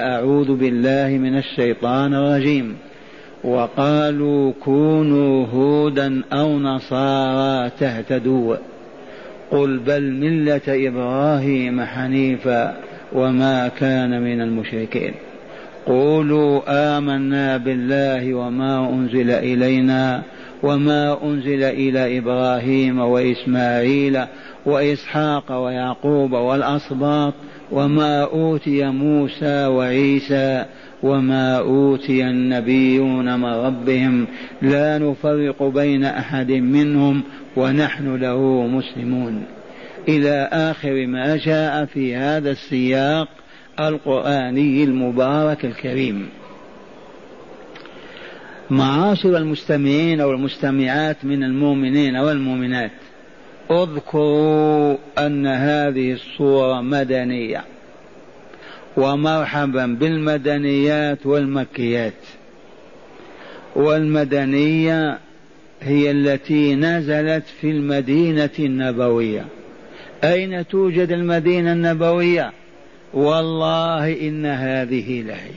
أعوذ بالله من الشيطان الرجيم. وقالوا كونوا هودا أو نصارى تهتدوا. قل بل ملة إبراهيم حنيفا وما كان من المشركين. قولوا آمنا بالله وما أنزل إلينا وما أنزل إلى إبراهيم وإسماعيل وإسحاق ويعقوب والأسباط وما أوتي موسى وعيسى وما أوتي النبيون من ربهم لا نفرق بين أحد منهم ونحن له مسلمون. إلى آخر ما جاء في هذا السياق القرآني المبارك الكريم. معاشر المستمعين والمستمعات من المؤمنين والمؤمنات. اذكروا أن هذه الصورة مدنية ومرحبا بالمدنيات والمكيات. والمدنية هي التي نزلت في المدينة النبوية. أين توجد المدينة النبوية؟ والله إن هذه لهي.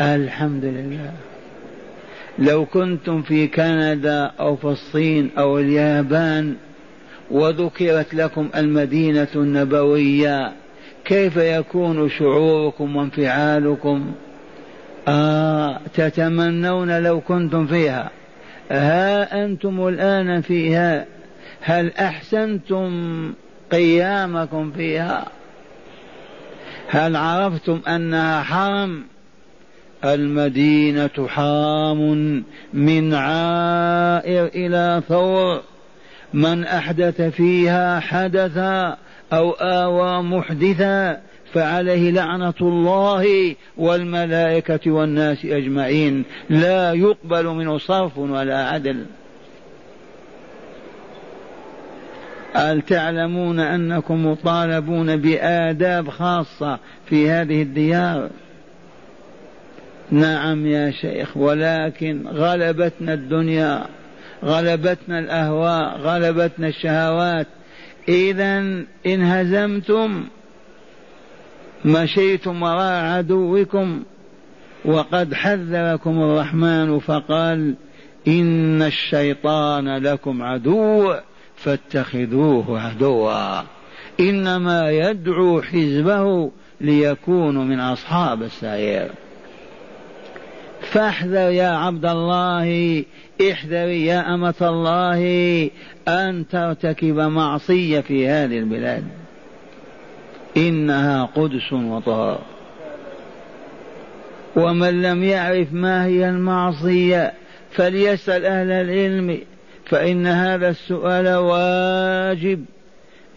الحمد لله. لو كنتم في كندا أو في الصين أو اليابان وذكرت لكم المدينة النبوية كيف يكون شعوركم وانفعالكم؟ آه تتمنون لو كنتم فيها. ها أنتم الآن فيها. هل أحسنتم قيامكم فيها؟ هل عرفتم أنها حرم؟ المدينة حرام من عائر إلى ثور. من أحدث فيها حدثا أو آوى محدثا فعليه لعنة الله والملائكة والناس أجمعين. لا يقبل منه صرف ولا عدل. هل تعلمون أنكم مطالبون بآداب خاصة في هذه الديار؟ نعم يا شيخ ولكن غلبتنا الدنيا غلبتنا الأهواء غلبتنا الشهوات. إذا انهزمتم مشيتم وراء عدوكم وقد حذركم الرحمن فقال إن الشيطان لكم عدو فاتخذوه عدوا. إنما يدعو حزبه ليكونوا من أصحاب السعير. فاحذر يا عبد الله احذري يا أمة الله أن ترتكب معصية في هذه البلاد. إنها قدس وطهر ومن لم يعرف ما هي المعصية فليسأل أهل العلم فإن هذا السؤال واجب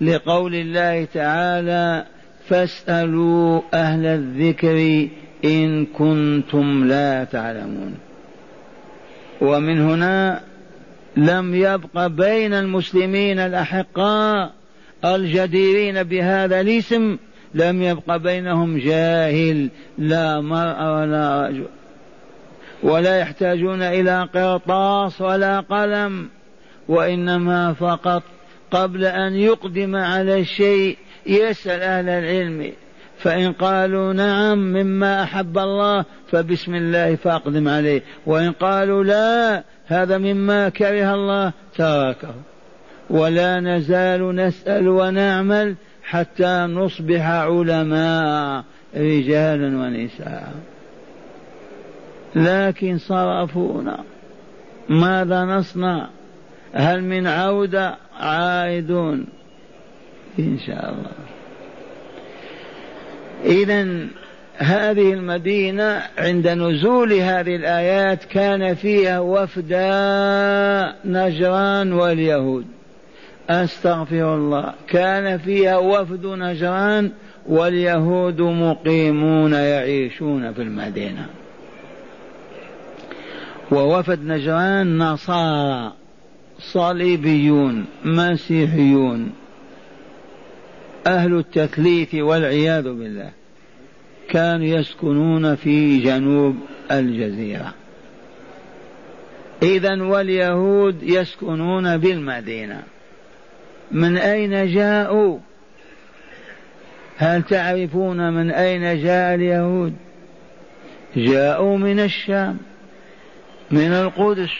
لقول الله تعالى فاسألوا أهل الذكر إن كنتم لا تعلمون. ومن هنا لم يبق بين المسلمين الأحقاء الجديرين بهذا الاسم لم يبق بينهم جاهل لا مرأة ولا رجل ولا يحتاجون إلى قرطاس ولا قلم وإنما فقط قبل أن يقدم على الشيء يسأل أهل العلم. فإن قالوا نعم مما أحب الله فبسم الله فأقدم عليه. وإن قالوا لا هذا مما كره الله تركه. ولا نزال نسأل ونعمل حتى نصبح علماء رجالا ونساء. لكن صرفونا. ماذا نصنع؟ هل من عودة؟ عائدون. إن شاء الله. إذا هذه المدينة عند نزول هذه الآيات كان فيها وفدا نجران واليهود. أستغفر الله. كان فيها وفد نجران واليهود مقيمون يعيشون في المدينة. ووفد نجران نصارى صليبيون مسيحيون. أهل التثليث والعياذ بالله كانوا يسكنون في جنوب الجزيرة. إذا واليهود يسكنون بالمدينة. من أين جاءوا؟ هل تعرفون من أين جاء اليهود؟ جاءوا من الشام من القدس.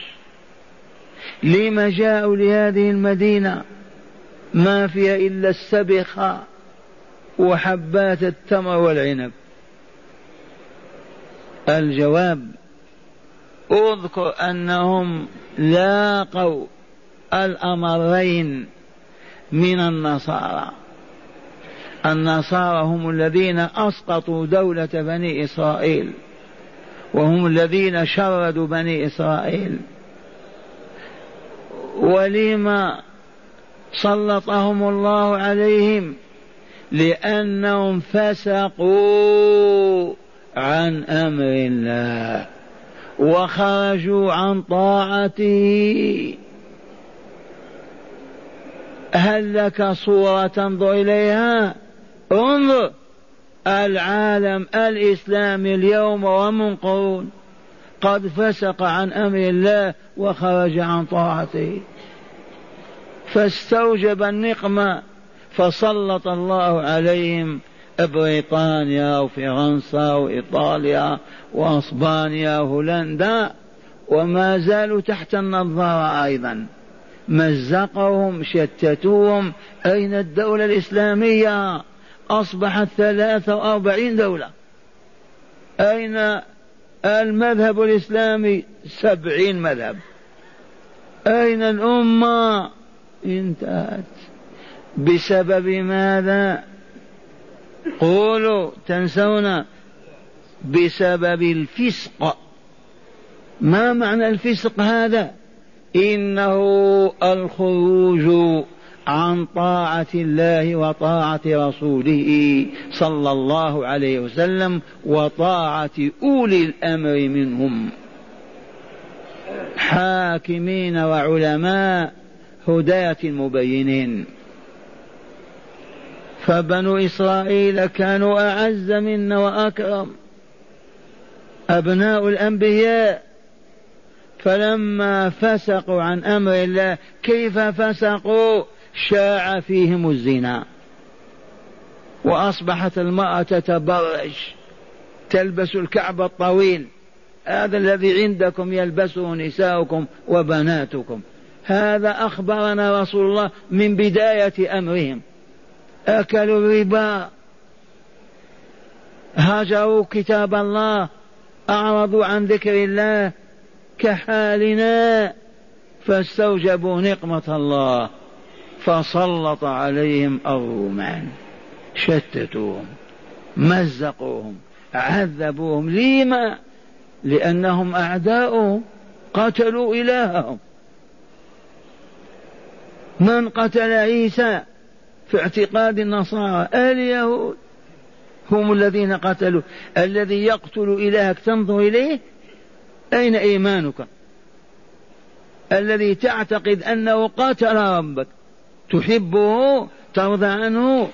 لم جاءوا لهذه المدينة؟ ما فيها إلا السبخة وحبات التمر والعنب. الجواب اذكر أنهم لاقوا الأمرين من النصارى. النصارى هم الذين أسقطوا دولة بني إسرائيل وهم الذين شردوا بني إسرائيل. ولما سلطهم الله عليهم لأنهم فسقوا عن أمر الله وخرجوا عن طاعته. هل لك صورة تنظر إليها؟ انظر العالم الإسلامي اليوم ومن قرون قد فسق عن أمر الله وخرج عن طاعته. فاستوجب النقمة فسلط الله عليهم بريطانيا وفرنسا وإيطاليا وأسبانيا وهولندا وما زالوا تحت النظارة أيضا. مزقهم شتتوهم. أين الدولة الإسلامية؟ أصبحت ثلاثة وأربعين دولة. أين المذهب الإسلامي؟ سبعين مذهب. أين الأمة؟ انتهت. بسبب ماذا؟ قولوا تنسون بسبب الفسق. ما معنى الفسق هذا؟ إنه الخروج عن طاعة الله وطاعة رسوله صلى الله عليه وسلم وطاعة أولي الأمر منهم. حاكمين وعلماء هداة مبينين. فبنو إسرائيل كانوا أعز منا وأكرم. أبناء الأنبياء. فلما فسقوا عن أمر الله كيف فسقوا؟ شاع فيهم الزنا. وأصبحت المرأة تتبرج تلبس الكعب الطويل. هذا الذي عندكم يلبسه نساؤكم وبناتكم. هذا أخبرنا رسول الله من بداية أمرهم. أكلوا الربا. هاجروا كتاب الله. أعرضوا عن ذكر الله. كحالنا. فاستوجبوا نقمة الله. فسلط عليهم الرومان. شتتوهم. مزقوهم. عذبوهم. لما؟ لأنهم أعداؤهم. قتلوا إلههم. من قتل عيسى في اعتقاد النصارى اليهود. هم الذين قتلوا. الذي يقتل إلهك تنظر إليه؟ أين إيمانك؟ الذي تعتقد أنه قتل ربك. تحبه؟ ترضى عنه؟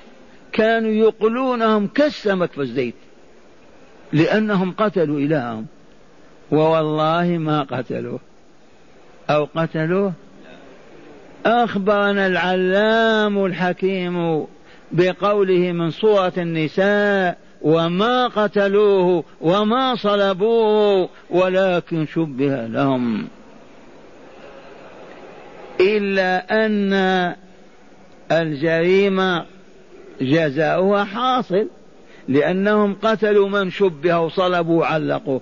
كانوا يقلونهم كالسمك في الزيت. لأنهم قتلوا إلههم. ووالله ما قتلوه. أو قتلوه؟ أخبرنا العلام الحكيم بقوله من سورة النساء وما قتلوه وما صلبوه ولكن شبه لهم. إلا أن الجريمة جزاؤها حاصل لأنهم قتلوا من شبه وصلبوا وعلقوه.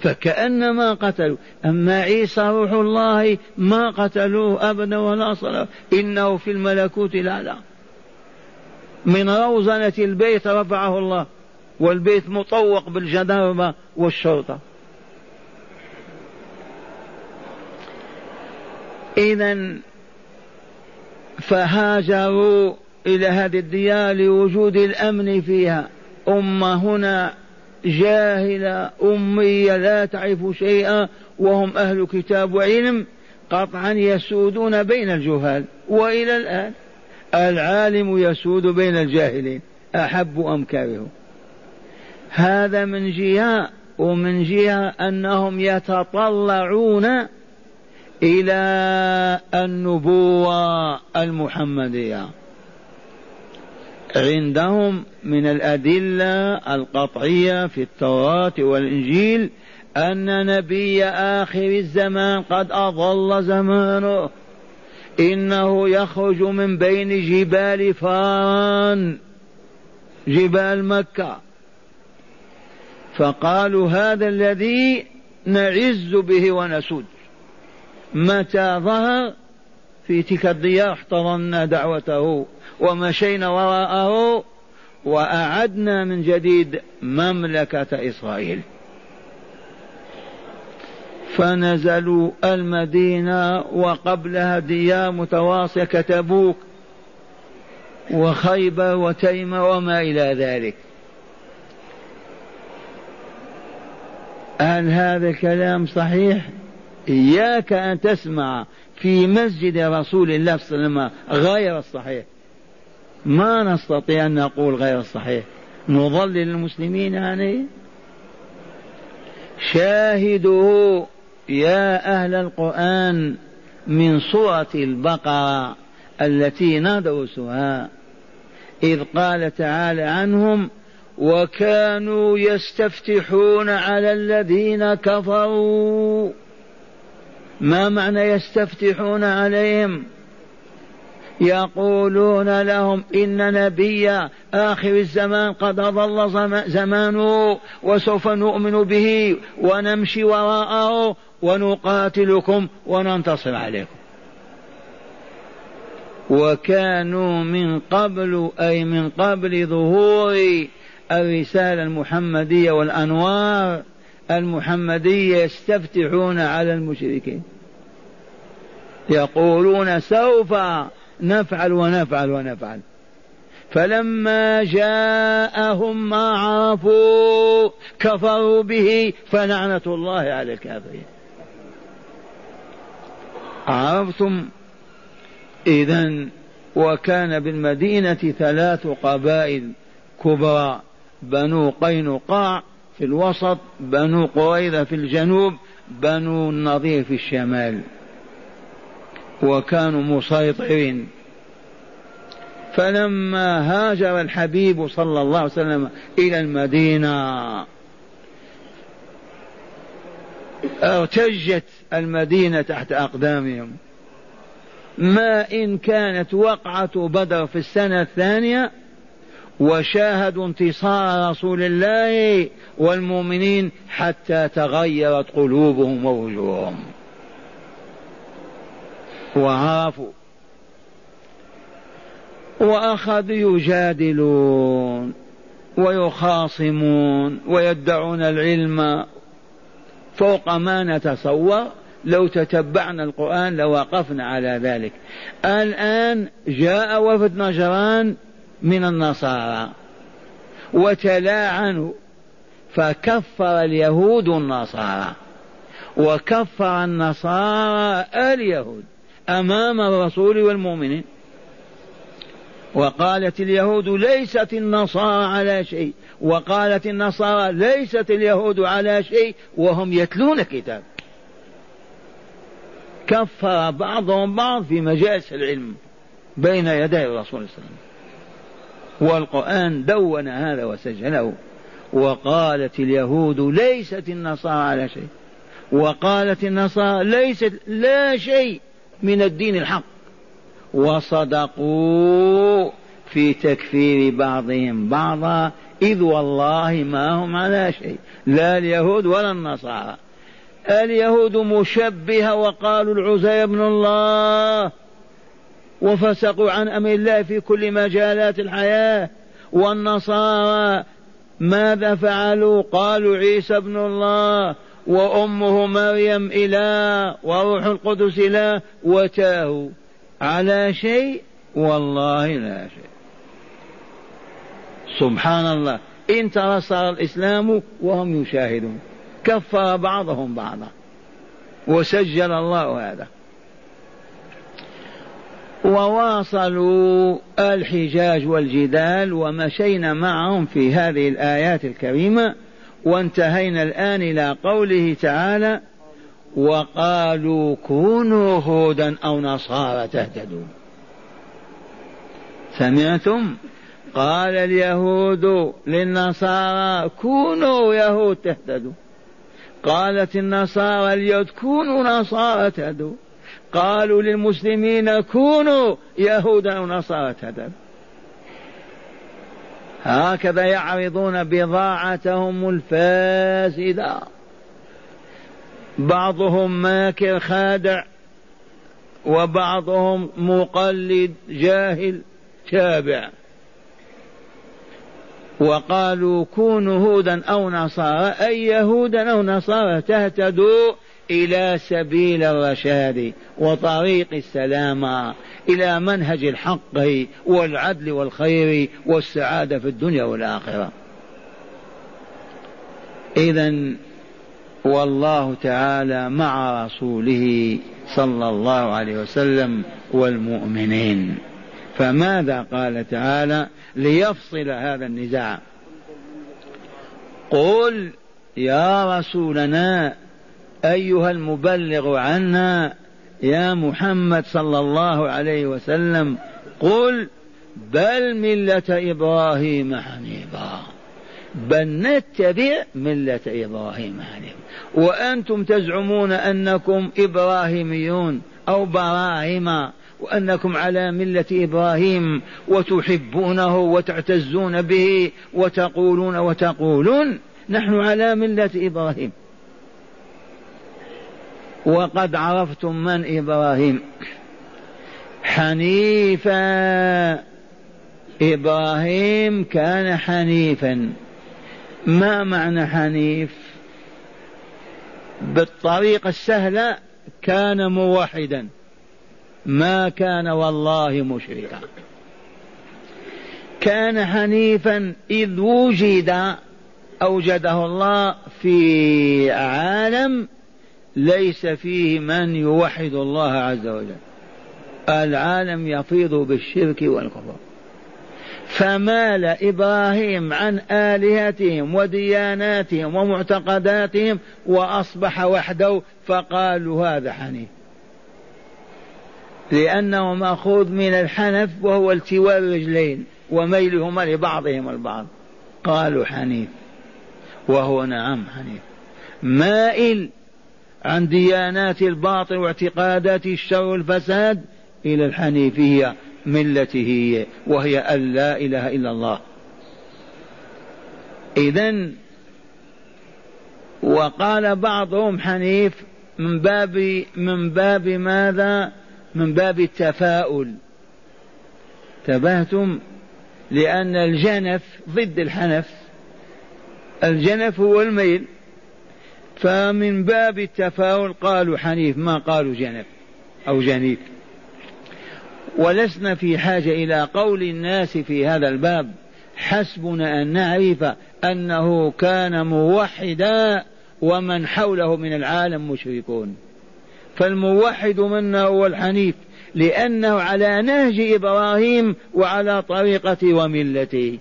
فكأنما قتلوا. أما عيسى روح الله ما قتلوه أبدا ولا صلوا. إنه في الملكوت الأعلى. من روزنة البيت رفعه الله. والبيت مطوق بالجدارمة والشرطة. إذا فهاجروا إلى هذه الديار لوجود الأمن فيها. أمة هنا جاهلة أمية لا تعرف شيئا وهم أهل كتاب وعلم قطعا يسودون بين الجهال وإلى الآن. العالم يسود بين الجاهلين أحب أم كرهوا هذا من جهة ومن جهة أنهم يتطلعون إلى النبوة المحمدية. عندهم من الأدلة القطعية في التوراة والإنجيل أن نبي آخر الزمان قد أضل زمانه. إنه يخرج من بين جبال فاران جبال مكة. فقالوا هذا الذي نعز به ونسود. متى ظهر؟ في تلك الديار احتضنا دعوته ومشينا وراءه وأعدنا من جديد مملكة إسرائيل. فنزلوا المدينة وقبلها ديار متواصلة كتبوك وخيبر وتيمة وما إلى ذلك. هل هذا الكلام صحيح؟ إياك أن تسمع. في مسجد رسول الله صلى الله عليه وسلم غير الصحيح. ما نستطيع أن نقول غير الصحيح. نضلل المسلمين يعني. شاهدوا يا أهل القرآن من سورة البقرة التي ندرسها إذ قال تعالى عنهم وكانوا يستفتحون على الذين كفروا ما معنى يستفتحون عليهم؟ يقولون لهم إن نبي آخر الزمان قد أضل زمانه وسوف نؤمن به ونمشي وراءه ونقاتلكم وننتصر عليكم. وكانوا من قبل أي من قبل ظهور الرسالة المحمدية والأنوار المحمدية يستفتحون على المشركين. يقولون سوف نفعل ونفعل ونفعل. فلما جاءهم ما عرفوا كفروا به فلعنة الله على الكافرين. عرفتم؟ إذا وكان بالمدينة ثلاث قبائل كبرى بنو قينقاع في الوسط بنو قريظة في الجنوب بنو النضير في الشمال. وكانوا مسيطرين. فلما هاجر الحبيب صلى الله عليه وسلم إلى المدينة ارتجت المدينة تحت أقدامهم. ما إن كانت وقعة بدر في السنة الثانية وشاهدوا انتصار رسول الله والمؤمنين حتى تغيرت قلوبهم ووجوههم. وعرفوا وأخذوا يجادلون ويخاصمون ويدعون العلم فوق ما نتصور. لو تتبعنا القرآن لوقفنا على ذلك. الآن جاء وفد نجران من النصارى وتلا عنه فكفر اليهود النصارى وكفر النصارى اليهود أمام الرسول والمؤمنين وقالت اليهود ليست النصارى على شيء وقالت النصارى ليست اليهود على شيء وهم يتلون كتاب كفر بعضهم بعض في مجالس العلم بين يدي الرسول صلى الله عليه وسلم والقرآن دون هذا وسجله. وقالت اليهود ليست النصارى على شيء. وقالت النصارى ليست لا شيء من الدين الحق. وصدقوا في تكفير بعضهم بعضا إذ والله ما هم على شيء. لا اليهود ولا النصارى. اليهود مشبهة وقالوا العزير ابن الله. وفسقوا عن أمر الله في كل مجالات الحياة. والنصارى ماذا فعلوا؟ قالوا عيسى ابن الله وأمه مريم إله وروح القدس إله وتاهوا. على شيء؟ والله لا شيء. سبحان الله. انتصر الإسلام وهم يشاهدون. كفر بعضهم بعضا. وسجل الله هذا. وواصلوا الحجاج والجدال ومشينا معهم في هذه الآيات الكريمة وانتهينا الآن إلى قوله تعالى وقالوا كونوا هودا أو نصارى تهتدوا سمعتم؟ قال اليهود للنصارى كونوا يهود تهتدوا قالت النصارى اليهود كونوا نصارى تهدوا قالوا للمسلمين كونوا يهودا ونصارى. تهدوا هكذا يعرضون بضاعتهم الفاسدة. بعضهم ماكر خادع وبعضهم مقلد جاهل تابع. وقالوا كونوا هودا أو نصارى أي يهودا أو نصارى تهتدوا إلى سبيل الرشاد وطريق السلامه إلى منهج الحق والعدل والخير والسعادة في الدنيا والآخرة. اذا والله تعالى مع رسوله صلى الله عليه وسلم والمؤمنين. فماذا قال تعالى؟ ليفصل هذا النزاع. قل يا رسولنا أيها المبلغ عنا يا محمد صلى الله عليه وسلم قل بل ملة إبراهيم حنيفا. بل نتبع ملة إبراهيم حنيفا. وأنتم تزعمون أنكم إبراهيميون أو براهمه وأنكم على ملة إبراهيم وتحبونه وتعتزون به وتقولون وتقولون نحن على ملة إبراهيم. وقد عرفتم من إبراهيم. حنيفا. إبراهيم كان حنيفا. ما معنى حنيف؟ بالطريقة السهلة كان موحدا. ما كان والله مشركا. كان حنيفا إذ وجد أوجده الله في عالم ليس فيه من يوحد الله عز وجل. العالم يفيض بالشرك والكفر. فمال إبراهيم عن آلهتهم ودياناتهم ومعتقداتهم وأصبح وحده فقالوا هذا حنيف. لأنه مأخوذ من الحنف وهو التواء الرجلين وميلهما لبعضهما البعض. قالوا حنيف. وهو نعم حنيف. مائل عن ديانات الباطل واعتقادات الشر والفساد إلى الحنيفية ملته وهي أن لا إله إلا الله. إذا وقال بعضهم حنيف من باب من باب ماذا؟ من باب التفاؤل. تبهتم لأن الجنف ضد الحنف. الجنف هو الميل. فمن باب التفاؤل قالوا حنيف ما قالوا جنف أو جنيف. ولسنا في حاجة إلى قول الناس في هذا الباب حسبنا أن نعرف أنه كان موحدا ومن حوله من العالم مشركون. فالموحد منا هو الحنيف لأنه على نهج إبراهيم وعلى طريقته وملته.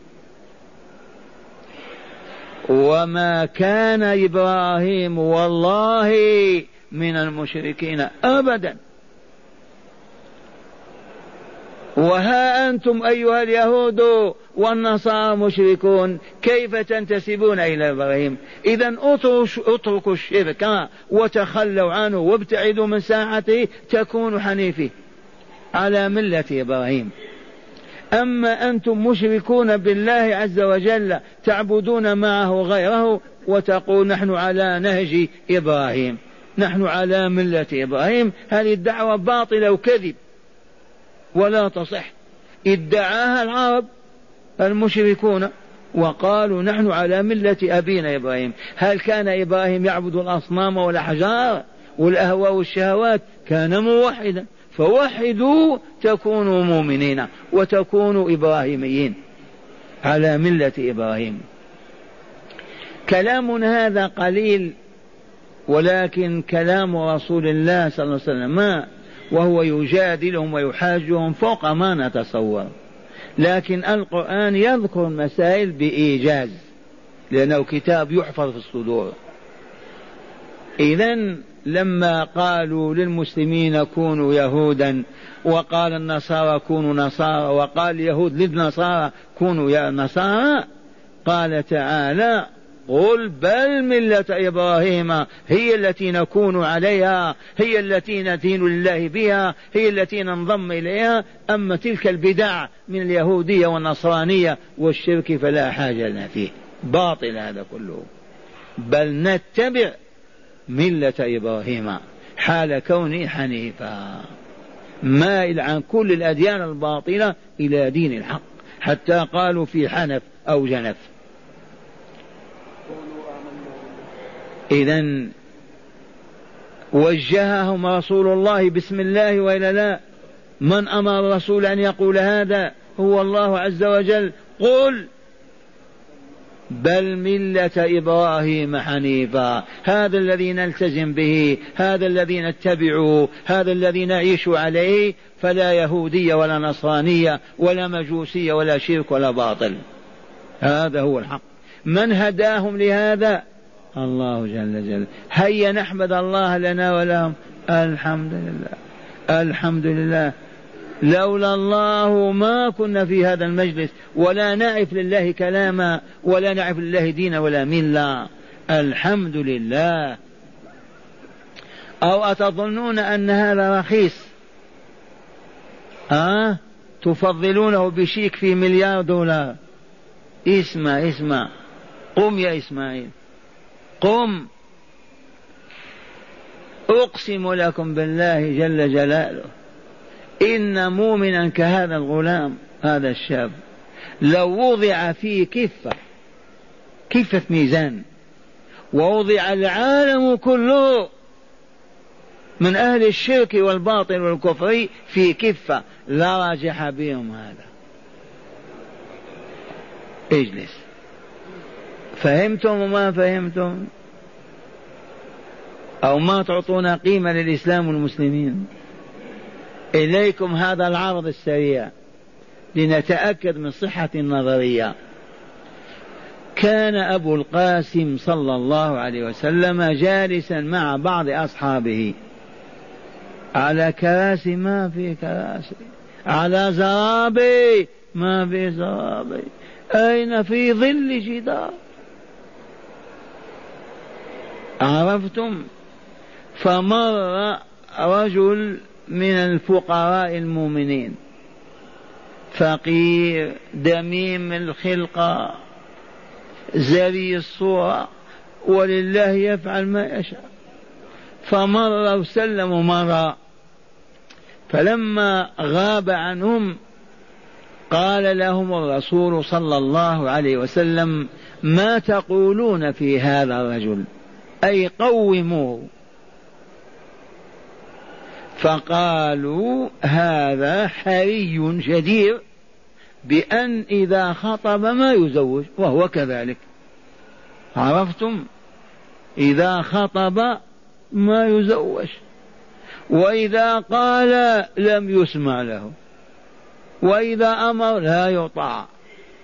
وما كان إبراهيم والله من المشركين أبدا. وها أنتم أيها اليهود والنصارى مشركون. كيف تنتسبون إلى إبراهيم؟ إذا اتركوا الشرك وتخلوا عنه وابتعدوا من ساعته تكون حنيفي على ملة إبراهيم. أما أنتم مشركون بالله عز وجل تعبدون معه غيره وتقول نحن على نهج إبراهيم. نحن على ملة إبراهيم. هذه الدعوة باطلة وكذب. ولا تصح. ادعاها العرب المشركون وقالوا نحن على ملة أبينا إبراهيم. هل كان إبراهيم يعبد الأصنام والأحجار والأهواء والشهوات؟ كان موحدا. فوحدوا تكونوا مؤمنين وتكونوا إبراهيميين على ملة إبراهيم. كلامنا هذا قليل ولكن كلام رسول الله صلى الله عليه وسلم ما وهو يجادلهم ويحاجهم فوق ما نتصور. لكن القرآن يذكر المسائل بإيجاز لأنه كتاب يحفظ في الصدور. إذا لما قالوا للمسلمين كونوا يهودا وقال النصارى كونوا نصارى وقال اليهود للنصارى كونوا يا نصارى قال تعالى قل بل ملة إبراهيم هي التي نكون عليها هي التي ندين لله بها هي التي ننضم إليها. أما تلك البدع من اليهودية والنصرانية والشرك فلا حاجة لنا فيه باطل هذا كله. بل نتبع ملة إبراهيم. حال كونه حنيفا. مائل عن كل الأديان الباطلة إلى دين الحق. حتى قالوا في حنف أو جنف. إذا وجههم رسول الله بسم الله وإلا لا. من أمر الرسول أن يقول هذا؟ هو الله عز وجل. قل بل ملة إبراهيم حنيفا. هذا الذي نلتزم به هذا الذي نتبعه هذا الذي نعيش عليه فلا يهودية ولا نصرانية ولا مجوسية ولا شرك ولا باطل. هذا هو الحق. من هداهم لهذا؟ الله جل جلاله هيا نحمد الله لنا ولهم. الحمد لله. الحمد لله. لولا الله ما كنا في هذا المجلس ولا نعرف لله كلاما ولا نعرف لله دينا ولا ملا الحمد لله. أو أتظنون أن هذا رخيص؟ أه؟ تفضلونه بشيك في مليار دولار. اسمع اسمع. قم يا إسماعيل. قم. أقسم لكم بالله جل جلاله. إن مؤمنا كهذا الغلام هذا الشاب لو وضع في كفة كفة ميزان ووضع العالم كله من أهل الشرك والباطل والكفر في كفة لا راجح بهم هذا. اجلس. فهمتم وما فهمتم؟ أو ما تعطون قيمة للإسلام والمسلمين؟ إليكم هذا العرض السريع لنتأكد من صحة النظرية. كان أبو القاسم صلى الله عليه وسلم جالسا مع بعض أصحابه. على كراسي ما في كراسي. على زرابي ما في زرابي. أين في ظل جدار عرفتم؟ فمر رجل من الفقراء المؤمنين. فقير دميم الخلقة زري الصورة ولله يفعل ما يشاء. فمر وسلم مر فلما غاب عنهم قال لهم الرسول صلى الله عليه وسلم ما تقولون في هذا الرجل؟ أي قوموه. فقالوا هذا حري جدير بأن إذا خطب ما يزوج وهو كذلك. عرفتم؟ إذا خطب ما يزوج. وإذا قال لم يسمع له. وإذا أمر لا يطاع.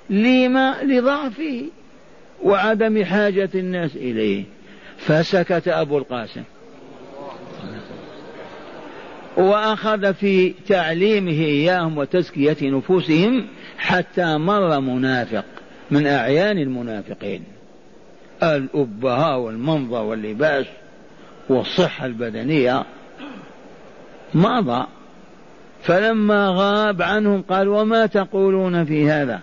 لما؟ لضعفه وعدم حاجة الناس إليه. فسكت أبو القاسم. وأخذ في تعليمه إياهم وتزكية نفوسهم حتى مر منافق من أعيان المنافقين. الأبهاء والمنظر واللباس والصحة البدنية مضى فلما غاب عنهم قال وما تقولون في هذا؟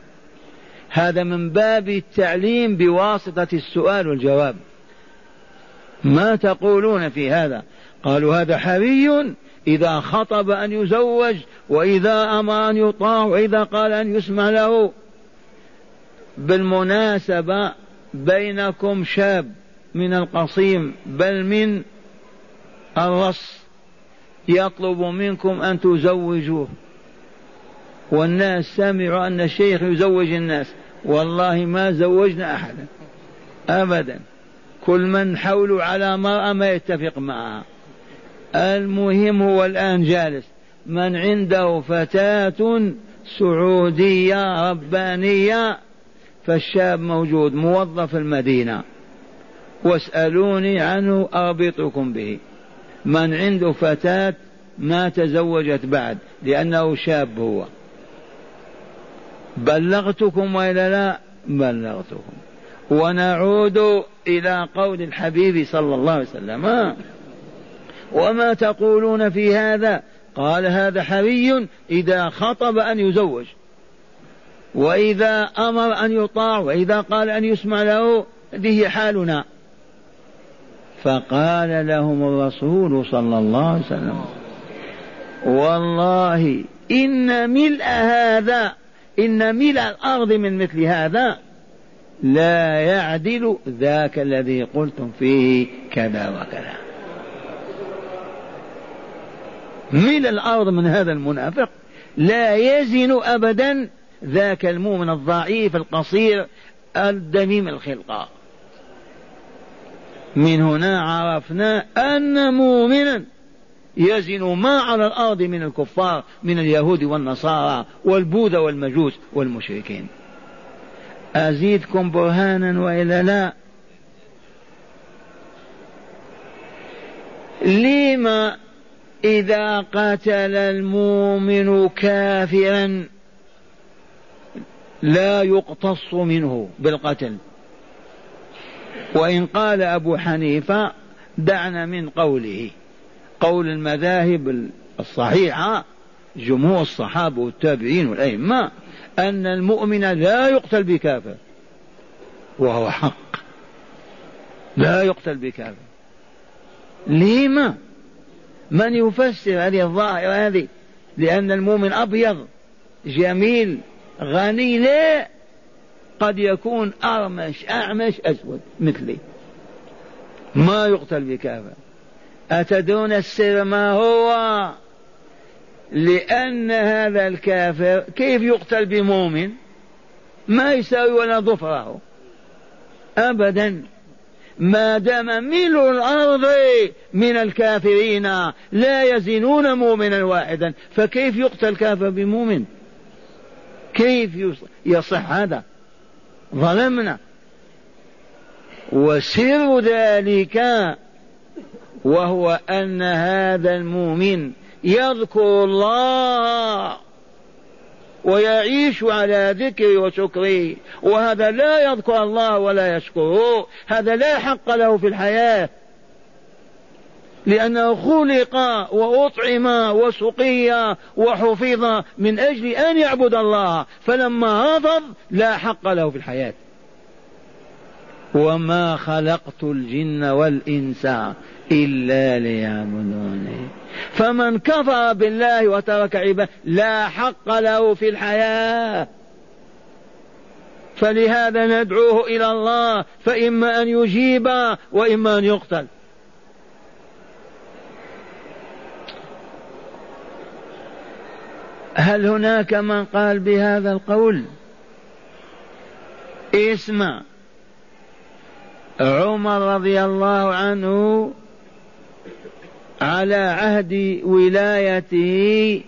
هذا من باب التعليم بواسطة السؤال والجواب. ما تقولون في هذا؟ قالوا هذا حري إذا خطب أن يزوج وإذا أمر أن يطاع وإذا قال أن يسمع له. بالمناسبة بينكم شاب من القصيم بل من الرص يطلب منكم أن تزوجوه. والناس سمعوا أن الشيخ يزوج الناس. والله ما زوجنا أحدا. أبدا. كل من حوله على مرأة ما يتفق معها. المهم هو الآن جالس. من عنده فتاة سعودية ربانية فالشاب موجود موظف المدينة. واسألوني عنه أربطكم به. من عنده فتاة ما تزوجت بعد لأنه شاب هو. بلغتكم وإلا لا؟ بلغتكم. ونعود إلى قول الحبيب صلى الله عليه وسلم. وما تقولون في هذا؟ قال هذا حري إذا خطب أن يزوج. وإذا أمر أن يطاع وإذا قال أن يسمع له هذه حالنا. فقال لهم الرسول صلى الله عليه وسلم والله إن ملء هذا إن ملء الأرض من مثل هذا لا يعدل ذاك الذي قلتم فيه كذا وكذا. ملء الأرض من هذا المنافق لا يزن أبدا ذاك المؤمن الضعيف القصير الدميم الخلقة. من هنا عرفنا أن مؤمنا يزن ما على الأرض من الكفار من اليهود والنصارى والبوذا والمجوس والمشركين. أزيدكم برهانا وإلا لا. لما إذا قتل المؤمن كافرا لا يقتص منه بالقتل. وإن قال أبو حنيفة دعنا من قوله قول المذاهب الصحيحة جمهور الصحابة والتابعين والأئمة أن المؤمن لا يقتل بكافر. وهو حق. لا يقتل بكافر. لما من يفسر هذه الظاهرة هذه لأن المؤمن أبيض جميل غني؟ لا. قد يكون أرمش أعمش أسود مثلي. ما يقتل بكافر. أتدون السر ما هو؟ لأن هذا الكافر كيف يقتل بمؤمن؟ ما يساوي ولا ظفره. أبدا. ما دام ملء الأرض من الكافرين لا يزنون مؤمنا واحدا فكيف يقتل كافر بمؤمن؟ كيف يصح هذا؟ ظلمنا. وسر ذلك وهو أن هذا المؤمن يذكر الله ويعيش على ذكره وشكره. وهذا لا يذكر الله ولا يشكره. هذا لا حق له في الحياة. لأنه خلق وأطعم وسقي وحفظ من أجل أن يعبد الله. فلما رفض لا حق له في الحياة. وما خلقت الجن والإنس إلا ليعبدوني. فمن كفر بالله وترك عبادة لا حق له في الحياة. فلهذا ندعوه إلى الله. فإما أن يجيب وإما أن يقتل. هل هناك من قال بهذا القول؟ اسمع. عمر رضي الله عنه على عهد ولايته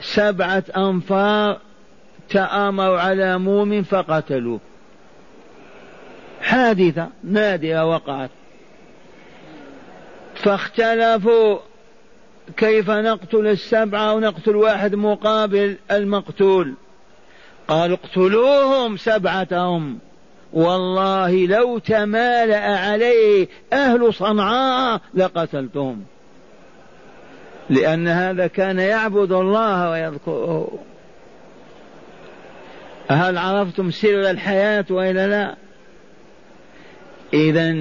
سبعة أنفار تآمروا على مؤمن فقتلوه. حادثة نادرة وقعت. فاختلفوا كيف نقتل السبعة ونقتل واحد مقابل المقتول. قالوا اقتلوهم سبعتهم. والله لو تمالأ عليه أهل صنعاء لقتلتهم. لأن هذا كان يعبد الله ويذكره. هل عرفتم سر الحياة وإلا لا؟ إذا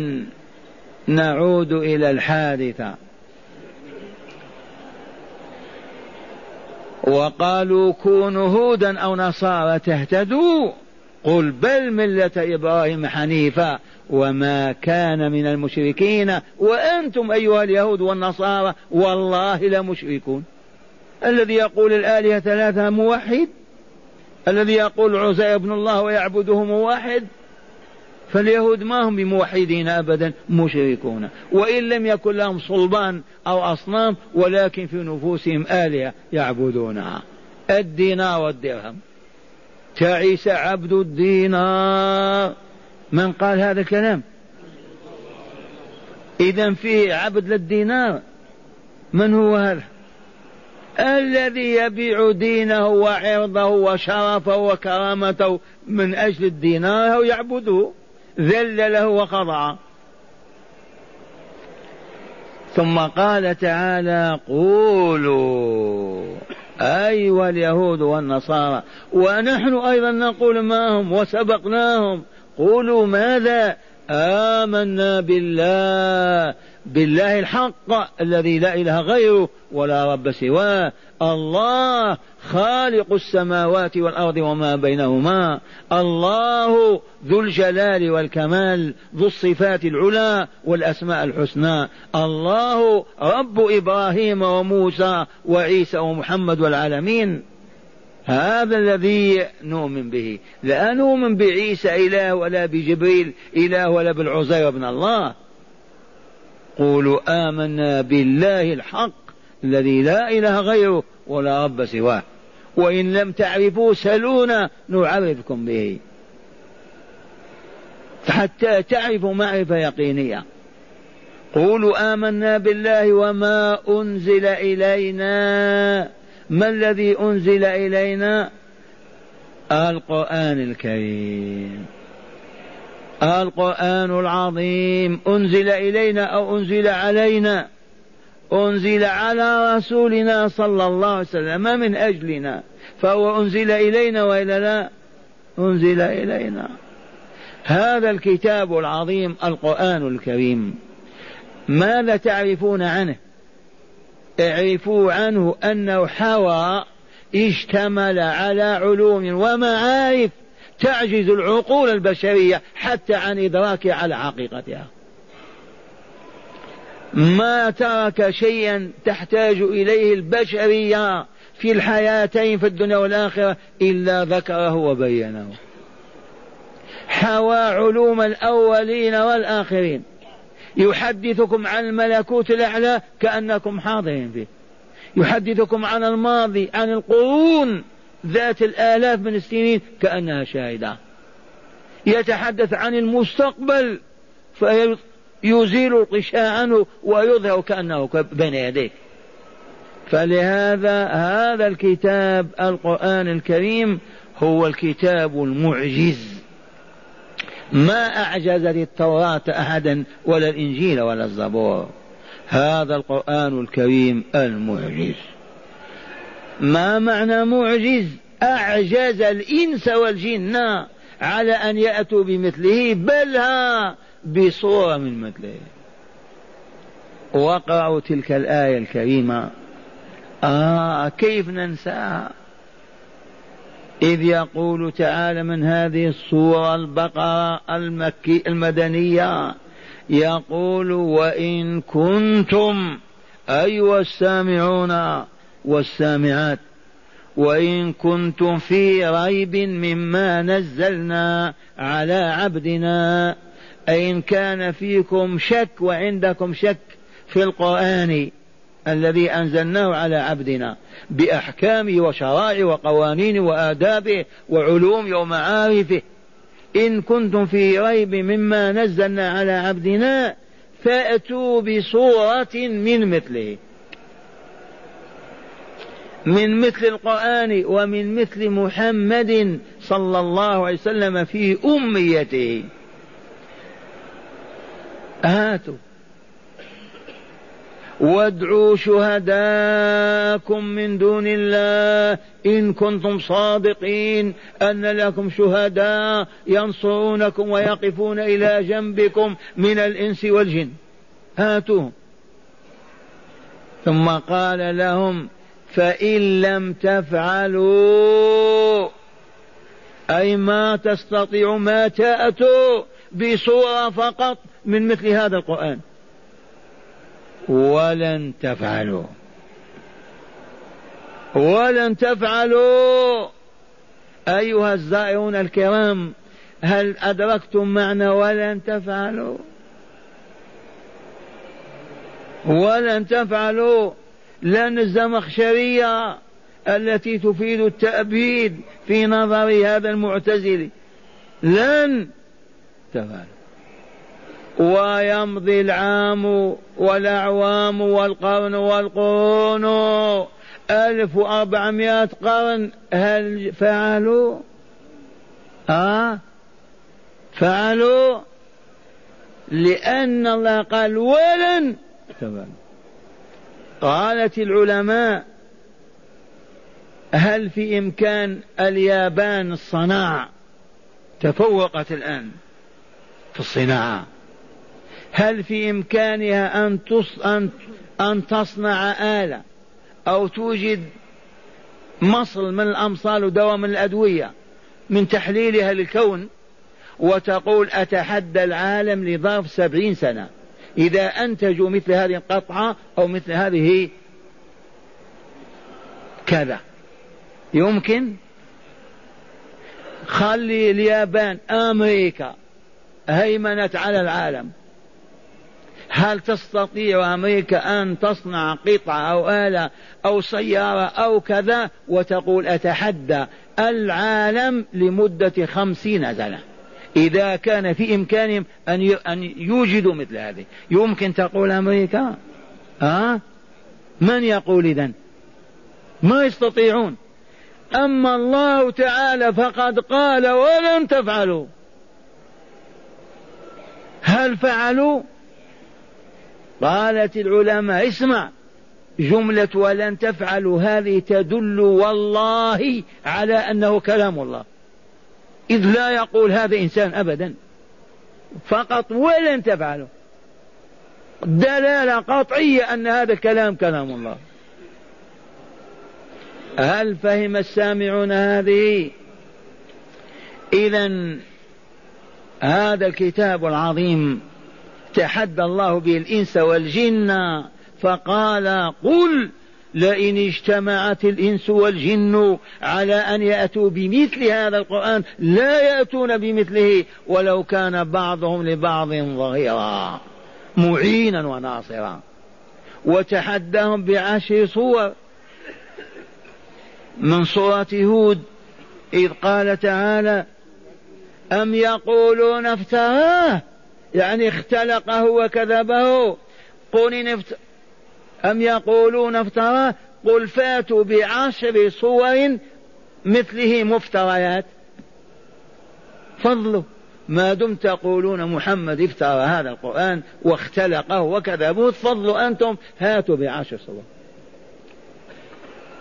نعود إلى الحادثة. وقالوا كونوا هودا أو نصارى تهتدوا؟ قل بل ملة إبراهيم حنيفا. وما كان من المشركين وأنتم أيها اليهود والنصارى والله لمشركون. الذي يقول الآلهة ثلاثة موحد الذي يقول عزير ابن الله ويعبده موحد فاليهود ما هم بموحدين ابدا مشركون. وان لم يكن لهم صلبان أو اصنام ولكن في نفوسهم الهه يعبدونها. الدينار والدرهم. تعيس عبد الدينار من قال هذا الكلام؟ إذا فيه عبد للدينار. من هو هذا؟ الذي يبيع دينه وعرضه وشرفه وكرامته من أجل الدينار يعبده. ذل له وخضع. ثم قال تعالى قولوا أيها اليهود والنصارى ونحن أيضا نقول معهم وسبقناهم. قولوا ماذا آمنا بالله بالله الحق الذي لا إله غيره ولا رب سواه. الله خالق السماوات والأرض وما بينهما. الله ذو الجلال والكمال ذو الصفات العلى والأسماء الحسنى. الله رب إبراهيم وموسى وعيسى ومحمد والعالمين. هذا الذي نؤمن به. لا نؤمن بعيسى إله ولا بجبريل إله ولا بالعزير ابن الله. قولوا آمنا بالله الحق الذي لا إله غيره ولا رب سواه. وإن لم تعرفوا سلونا نعرفكم به. حتى تعرفوا معرفة يقينية. قولوا آمنا بالله وما أنزل إلينا ما الذي أنزل إلينا؟ القرآن الكريم. القرآن العظيم. أنزل إلينا أو أنزل علينا؟ أنزل على رسولنا صلى الله عليه وسلم. من أجلنا. فهو أنزل إلينا وإلا لا؟ أنزل إلينا. هذا الكتاب العظيم القرآن الكريم. ماذا تعرفون عنه؟ اعرفوا عنه أنه حوى اشتمل على علوم ومعارف تعجز العقول البشرية حتى عن إدراكها على حقيقتها ما ترك شيئا تحتاج إليه البشرية في الحياتين في الدنيا والآخرة إلا ذكره وبينه. حوى علوم الأولين والآخرين. يحدثكم عن الملكوت الأعلى كأنكم حاضرين فيه. يحدثكم عن الماضي عن القرون ذات الآلاف من السنين كأنها شاهدة. يتحدث عن المستقبل فيزيل الغشاء عنه ويظهر كأنه بين يديك فلهذا هذا الكتاب القرآن الكريم هو الكتاب المعجز. ما أعجزت التوراة أحدا ولا الإنجيل ولا الزبور. هذا القرآن الكريم المعجز. ما معنى معجز؟ أعجز الإنس والجن على أن يأتوا بمثله بل ها بصورة من مثله. واقرأوا تلك الآية الكريمة. آه كيف ننساها؟ إذ يقول تعالى من هذه الصورة البقرة المكي المدنية يقول وإن كنتم أيها السامعون والسامعات وإن كنتم في ريب مما نزلنا على عبدنا أي إن كان فيكم شك وعندكم شك في القرآن الذي أنزلناه على عبدنا بأحكامه وشرائع وقوانين وآدابه وعلومه ومعارفه. إن كنتم في ريب مما نزلنا على عبدنا فأتوا بصورة من مثله. من مثل القرآن ومن مثل محمد صلى الله عليه وسلم في أميته. هاتوا. وادعوا شهداءكم من دون الله إن كنتم صادقين أن لكم شهداء ينصرونكم ويقفون إلى جنبكم من الإنس والجن. هاتوهم ثم قال لهم فإن لم تفعلوا أي ما تستطيعوا ما تأتوا بصورة فقط من مثل هذا القرآن. ولن تفعلوا. ولن تفعلوا. أيها الزائرون الكرام هل أدركتم معنى ولن تفعلوا؟ ولن تفعلوا. لأن الزمخشرية التي تفيد التأبيد في نظر هذا المعتزل. لن تفعل ويمضي العام والأعوام والقرن والقرون. ألف وأربعمائة قرن. هل فعلوا؟ آه فعلوا؟ لأن الله قال ولن. قالت العلماء هل في إمكان اليابان الصناعة؟ تفوقت الآن في الصناعة. هل في إمكانها أن. أن... أن تصنع آلة أو توجد مصل من الأمصال ودواء من الأدوية من تحليلها للكون وتقول أتحدى العالم لظرف سبعين سنة؟ إذا أنتجوا مثل هذه القطعة أو مثل هذه كذا. يمكن؟ خلي اليابان أمريكا هيمنت على العالم. هل تستطيع أمريكا أن تصنع قطعة أو آلة أو سيارة أو كذا؟ وتقول أتحدى العالم لمدة خمسين سنة. إذا كان في إمكانهم أن أن يوجدوا مثل هذه. يمكن تقول أمريكا؟ ها؟ من يقول إذن؟ ما يستطيعون. أما الله تعالى فقد قال ولن تفعلوا. هل فعلوا؟ قالت العلماء اسمع جملة ولن تفعلوا هذه تدل والله على أنه كلام الله. إذ لا يقول هذا إنسان أبدا. فقط ولن تفعلوا. دلالة قطعية أن هذا الكلام كلام الله. هل فهم السامعون هذه؟ إذا هذا الكتاب العظيم تحدى الله به الإنس والجن فقال قل لئن اجتمعت الإنس والجن على أن يأتوا بمثل هذا القرآن لا يأتون بمثله ولو كان بعضهم لبعض ظهيرا معينا وناصرا. وتحداهم بعشر صور. من سورة هود إذ قال تعالى أم يقولون افتراه؟ يعني اختلقه وكذبه. قل إن افت... أم يقولون افتراه قل فاتوا بعشر صور مثله مفتريات. فضله. ما دمت تقولون محمد افترى هذا القرآن واختلقه وكذبوه. فضلوا أنتم هاتوا بعشر صور.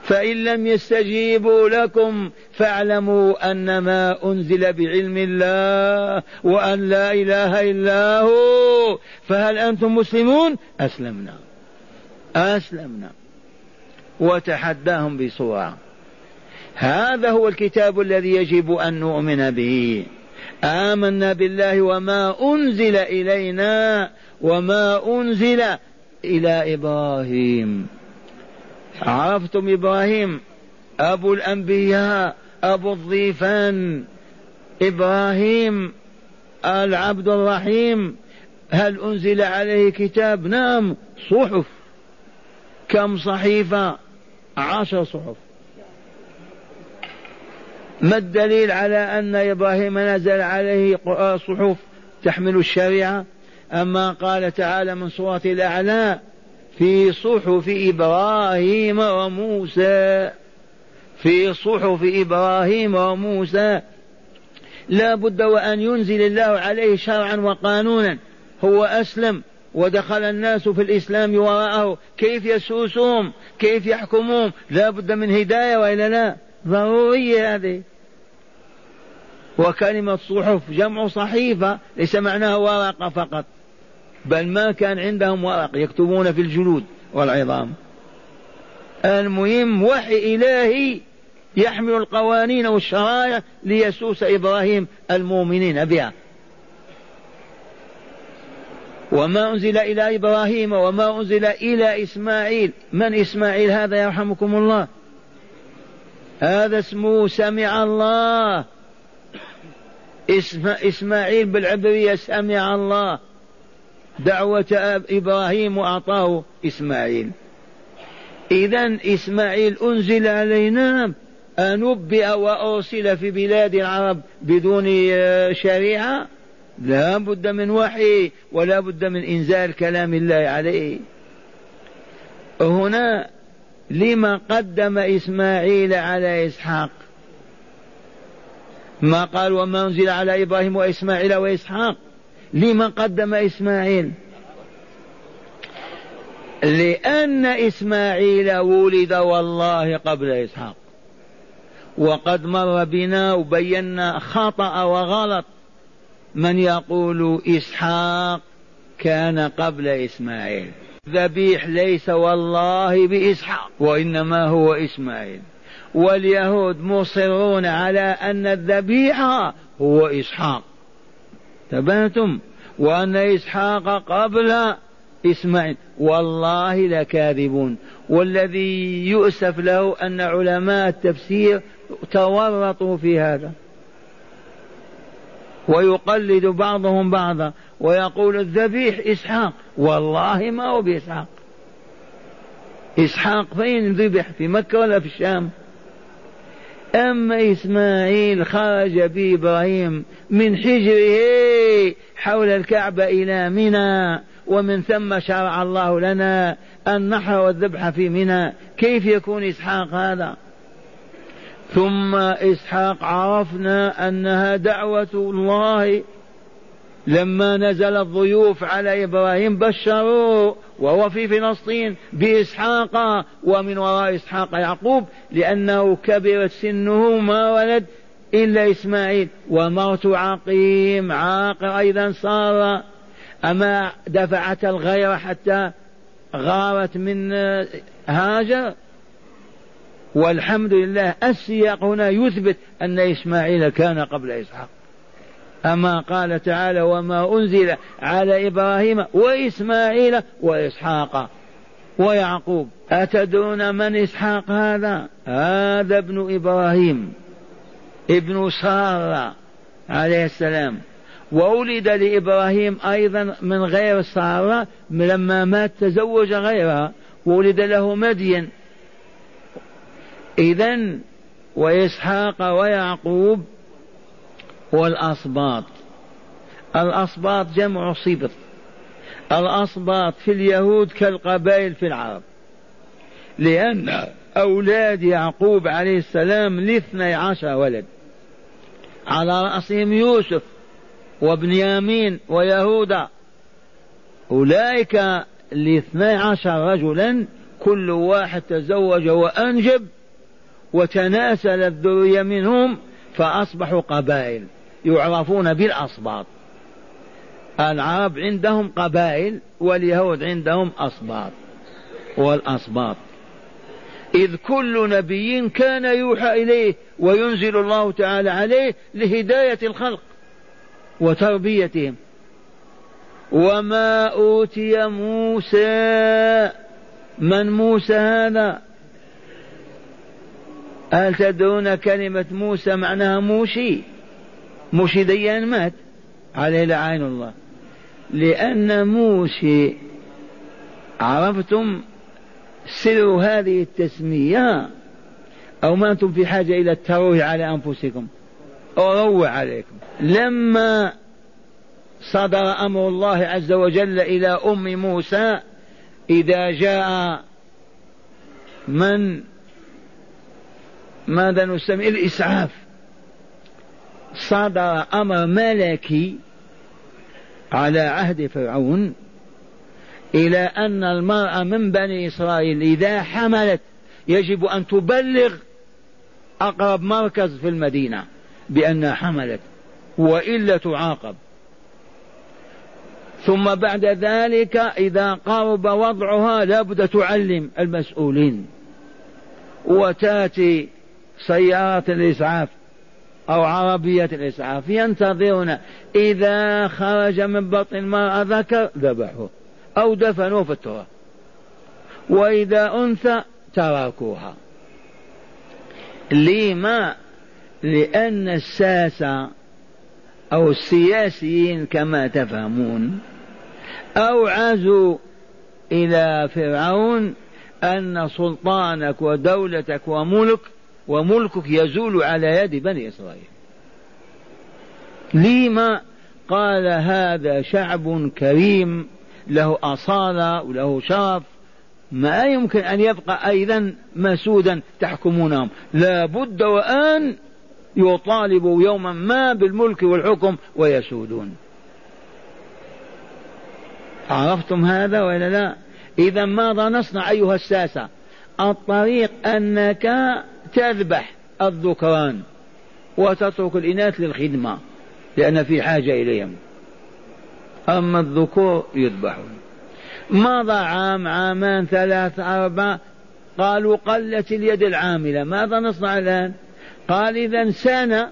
فإن لم يستجيبوا لكم فاعلموا أن ما أنزل بعلم الله وأن لا إله إلا هو. فهل أنتم مسلمون؟ أسلمنا. أسلمنا. وتحداهم بصورة هذا هو الكتاب الذي يجب أن نؤمن به. آمنا بالله وما أنزل إلينا وما أنزل إلى إبراهيم. عرفتم إبراهيم؟ أبو الأنبياء أبو الضيفان. إبراهيم العبد الرحيم. هل أنزل عليه كتاب؟ نعم صحف. كم صحيفة؟ عشر صحف. ما الدليل على أن إبراهيم نزل عليه صحف تحمل الشريعة؟ أما قال تعالى من سورة الأعلى في صحف إبراهيم وموسى في صحف إبراهيم وموسى. لا بد وأن ينزل الله عليه شرعا وقانونا. هو أسلم ودخل الناس في الإسلام وراءه. كيف يسوسهم؟ كيف يحكمون لا بد من هداية وإلا لا؟ ضرورية هذه. وكلمة صحف جمع صحيفة ليس معناها ورقة فقط. بل ما كان عندهم ورق يكتبون في الجلود والعظام. المهم وحي إلهي يحمل القوانين والشرائع ليسوس إبراهيم المؤمنين. بها وما أنزل إلى إبراهيم وما أنزل إلى إسماعيل. من إسماعيل هذا يرحمكم الله؟ هذا اسمه سمع الله. إسماعيل بالعبرية سمع الله. دعوة إبراهيم وأعطاه إسماعيل. إذا إسماعيل أنزل علينا أنبئ وأرسل في بلاد العرب بدون شريعة. لا بد من وحي ولا بد من إنزال كلام الله عليه. هنا لما قدم إسماعيل على إسحاق. ما قال وما أنزل على إبراهيم وإسماعيل وإسحاق؟ لما قدم إسماعيل؟ لأن إسماعيل ولد والله قبل إسحاق. وقد مر بنا وبينا خطأ وغلط. من يقول إسحاق كان قبل إسماعيل. ذبيح ليس والله بإسحاق وإنما هو إسماعيل. واليهود مصرون على أن الذبيح هو إسحاق. تبهتم وأن إسحاق قبل إسماعيل. والله لكاذبون. والذي يؤسف له أن علماء التفسير تورطوا في هذا. ويقلد بعضهم بعضا. ويقول الذبيح إسحاق. والله ما هو بإسحاق. إسحاق فين ذبح؟ في مكة ولا في الشام؟ أما إسماعيل خرج بإبراهيم من حجره حول الكعبة إلى منى ومن ثم شرع الله لنا النحر والذبح في منى. كيف يكون إسحاق هذا؟ ثم إسحاق عرفنا أنها دعوة الله. لما نزل الضيوف على إبراهيم بشروه وهو في فلسطين بإسحاق ومن وراء إسحاق يعقوب لأنه كبرت سنه ما ولد إلا إسماعيل. وموت عقيم عاقر أيضا صار. أما دفعت الغيرة حتى غارت من هاجر. والحمد لله السياق هنا يثبت أن إسماعيل كان قبل إسحاق. أما قال تعالى وما أنزل على إبراهيم وإسماعيل وإسحاق ويعقوب. أتدرون من إسحاق هذا؟ هذا ابن إبراهيم ابن سارة عليه السلام. وولد لإبراهيم أيضا من غير سارة لما مات تزوج غيرها ولد له مدين. إذا وإسحاق ويعقوب والأصباط. الأصباط جمع صبط الأصباط في اليهود كالقبائل في العرب. لأن أولاد يعقوب عليه السلام لاثني عشر ولد. على رأسهم يوسف وبنيامين ويهوذا. أولئك الاثني عشر رجلا كل واحد تزوج وأنجب وتناسل الذرية منهم فأصبحوا قبائل يعرفون بالأصباط. العرب عندهم قبائل واليهود عندهم أصباط والأصباط. إذ كل نبي كان يوحى إليه وينزل الله تعالى عليه لهداية الخلق وتربيتهم. وما أوتي موسى من موسى هذا؟ هل تدرون كلمة موسى معناها موشي؟ موشي ديان مات. عليه لعين الله. لأن موشي عرفتم سر هذه التسمية؟ أو ما أنتم في حاجة إلى التروي على أنفسكم؟ أروع عليكم. لما صدر أمر الله عز وجل إلى أم موسى إذا جاء من ماذا نسمي الإسعاف؟ صدر أمر ملكي على عهد فرعون إلى أن المرأة من بني إسرائيل إذا حملت يجب أن تبلغ أقرب مركز في المدينة بأنها حملت وإلا تعاقب. ثم بعد ذلك إذا قرب وضعها لابد تعلم المسؤولين وتأتي سيارة الإسعاف أو عربية الإسعاف. ينتظرون إذا خرج من بطن المرأة ذكر ذبحوه أو دفنوه في التراب. وإذا أنثى تركوها. لما؟ لأن الساسة أو السياسيين كما تفهمون أوعزوا إلى فرعون أن سلطانك ودولتك وملك وملكك يزول على يد بني إسرائيل. لما قال هذا شعب كريم له أصالة وله شرف ما يمكن أن يبقى أيضا مسودا تحكمونهم. لا بد وأن يطالبوا يوما ما بالملك والحكم ويسودون. عرفتم هذا ولا لا؟ إذا ماذا نصنع أيها الساسة؟ الطريق أنك تذبح الذكران وتترك الإناث للخدمة لأن في حاجة إليهم. أما الذكور يذبحون. مضى عام عامان ثلاث أربع قالوا قلت اليد العاملة. ماذا نصنع الآن؟ قال إذا سنة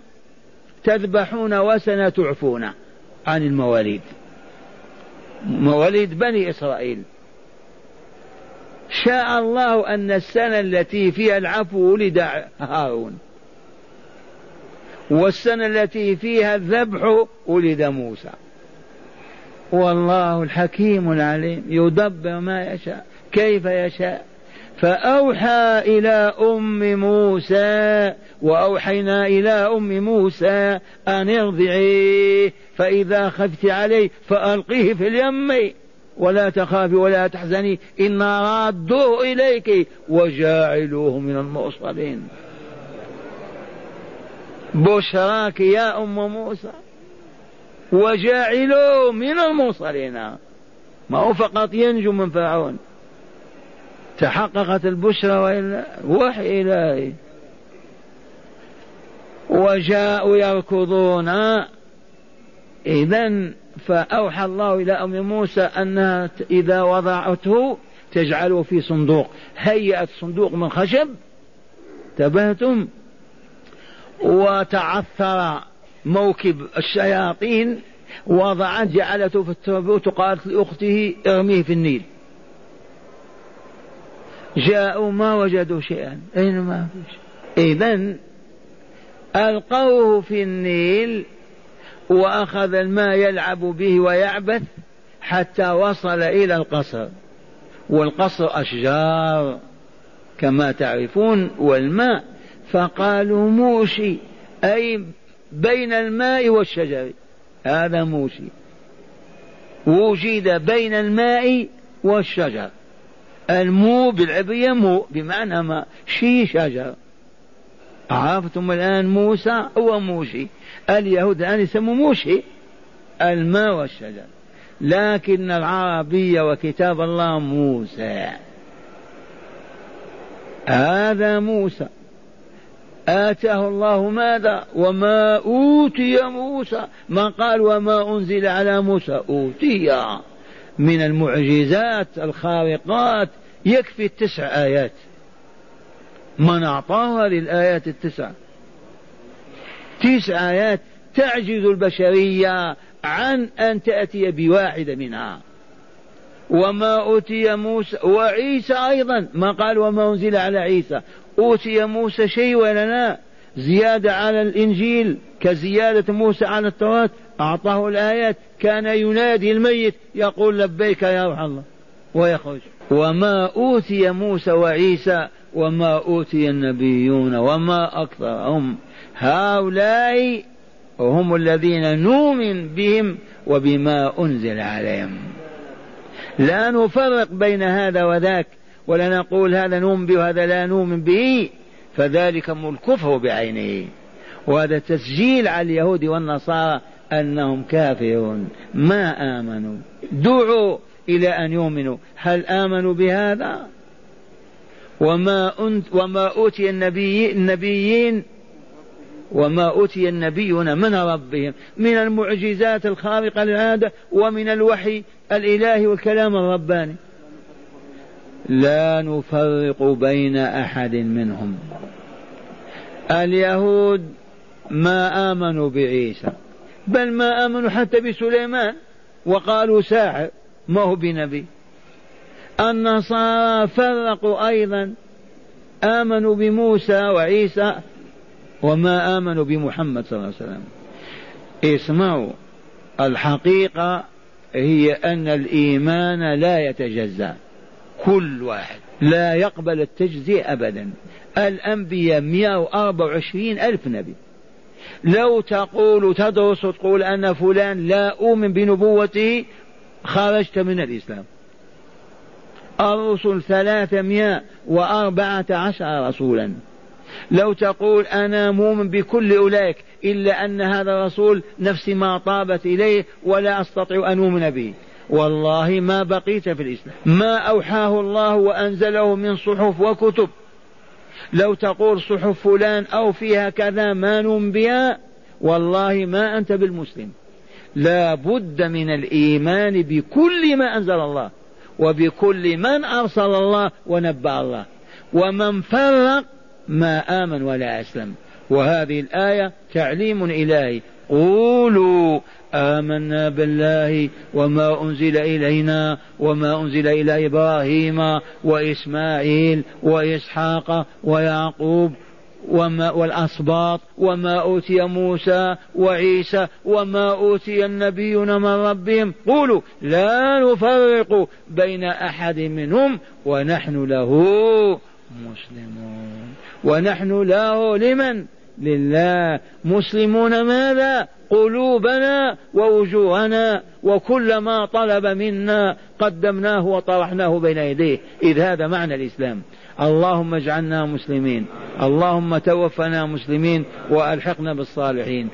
تذبحون وسنة تعفون عن المواليد. مواليد بني إسرائيل. شاء الله أن السنة التي فيها العفو ولد هارون. والسنة التي فيها الذبح ولد موسى. والله الحكيم العليم. يدبر ما يشاء كيف يشاء. فأوحى إلى أم موسى وأوحينا إلى أم موسى أن ارضعيه فإذا خفت عليه فألقيه في اليم. ولا تخافي ولا تحزني إنا رادوه إليك وجاعلوه من المرسلين. بشراك يا أم موسى وجاعلوه من المرسلين. ما هو فقط ينجو من فرعون. تحققت البشرى وإلا وحي إلهي. وجاءوا يركضون. إذا فأوحى الله إلى أم موسى أنها إذا وضعته تجعله في صندوق. هيأت صندوق من خشب تبهتم وتعثر موكب الشياطين وضعت جعلته في التابوت قالت لأخته ارميه في النيل. جاءوا ما وجدوا شيئا. أين ما فيش إذا ألقوه في النيل وأخذ الماء يلعب به ويعبث حتى وصل إلى القصر. والقصر أشجار كما تعرفون والماء. فقالوا موشي أي بين الماء والشجر. هذا موشي. وجد بين الماء والشجر. المو بالعبرية مو بمعنى ما شي شجر. عرفتم الآن موسى؟ هو موشي. اليهود الآن يسموا موشي الماء والشجر لكن العربية وكتاب الله موسى. هذا موسى. آتاه الله ماذا؟ وما أوتي موسى. ما قال وما أنزل على موسى. أوتي من المعجزات الخارقات. يكفي التسع آيات. من أعطاه هذه الآيات التسع. تسع آيات تعجز البشرية عن أن تأتي بواحدة منها. وما أوتي موسى وعيسى أيضا ما قال وما أنزل على عيسى. أوتي موسى شيء ولا لا؟ زيادة على الإنجيل كزيادة موسى على التوراة أعطاه الآيات كان ينادي الميت يقول لبيك يا روح الله ويخرج. وما أوتي موسى وعيسى وما أوتي النبيون وما أكثرهم. هؤلاء هم الذين نؤمن بهم وبما أنزل عليهم. لا نفرق بين هذا وذاك ولا نقول هذا نؤمن به وهذا لا نؤمن به فذلك الكفر بعينه. وهذا تسجيل على اليهود والنصارى أنهم كافرون. ما آمنوا؟ دعوا إلى أن يؤمنوا. هل آمنوا بهذا؟ وما أنت وما أوتي النبي النبيين وما أوتي النبيون من ربهم من المعجزات الخارقة للعادة ومن الوحي الإلهي والكلام الرباني. لا نفرق بين أحد منهم. اليهود ما آمنوا بعيسى بل ما آمنوا حتى بسليمان وقالوا ساحر ما هو بنبي. النصارى فرقوا أيضا آمنوا بموسى وعيسى وما آمنوا بمحمد صلى الله عليه وسلم. اسمعوا الحقيقة هي أن الإيمان لا يتجزأ. كل واحد لا يقبل التجزئة أبدا. الأنبياء 124 ألف نبي. لو تقول تدرس تقول أن فلان لا أؤمن بنبوته خرجت من الإسلام. الرسل ثلاثمائة وأربعة عشر رسولا. لو تقول أنا مؤمن بكل أولئك إلا أن هذا الرسول نفسي ما طابت إليه ولا أستطيع أن أؤمن به. والله ما بقيت في الإسلام. ما أوحاه الله وأنزله من صحف وكتب. لو تقول صحف فلان أو فيها كذا ما نؤمن بها والله ما أنت بالمسلم. لا بد من الإيمان بكل ما أنزل الله وبكل من أرسل الله ونبأ الله. ومن فرق ما آمن ولا أسلم. وهذه الآية تعليم إلهي. قولوا آمنا بالله وما أنزل إلينا وما أنزل إلى إبراهيم وإسماعيل وإسحاق ويعقوب وما والأسباط وما أوتي موسى وعيسى وما أوتي النبيون من ربهم. قولوا لا نفرق بين أحد منهم ونحن له مسلمون. ونحن له لمن لله. مسلمون ماذا؟ قلوبنا ووجوهنا. وكل ما طلب منا قدمناه وطرحناه بين يديه. إذ هذا معنى الإسلام. اللهم اجعلنا مسلمين. اللهم توفنا مسلمين وألحقنا بالصالحين.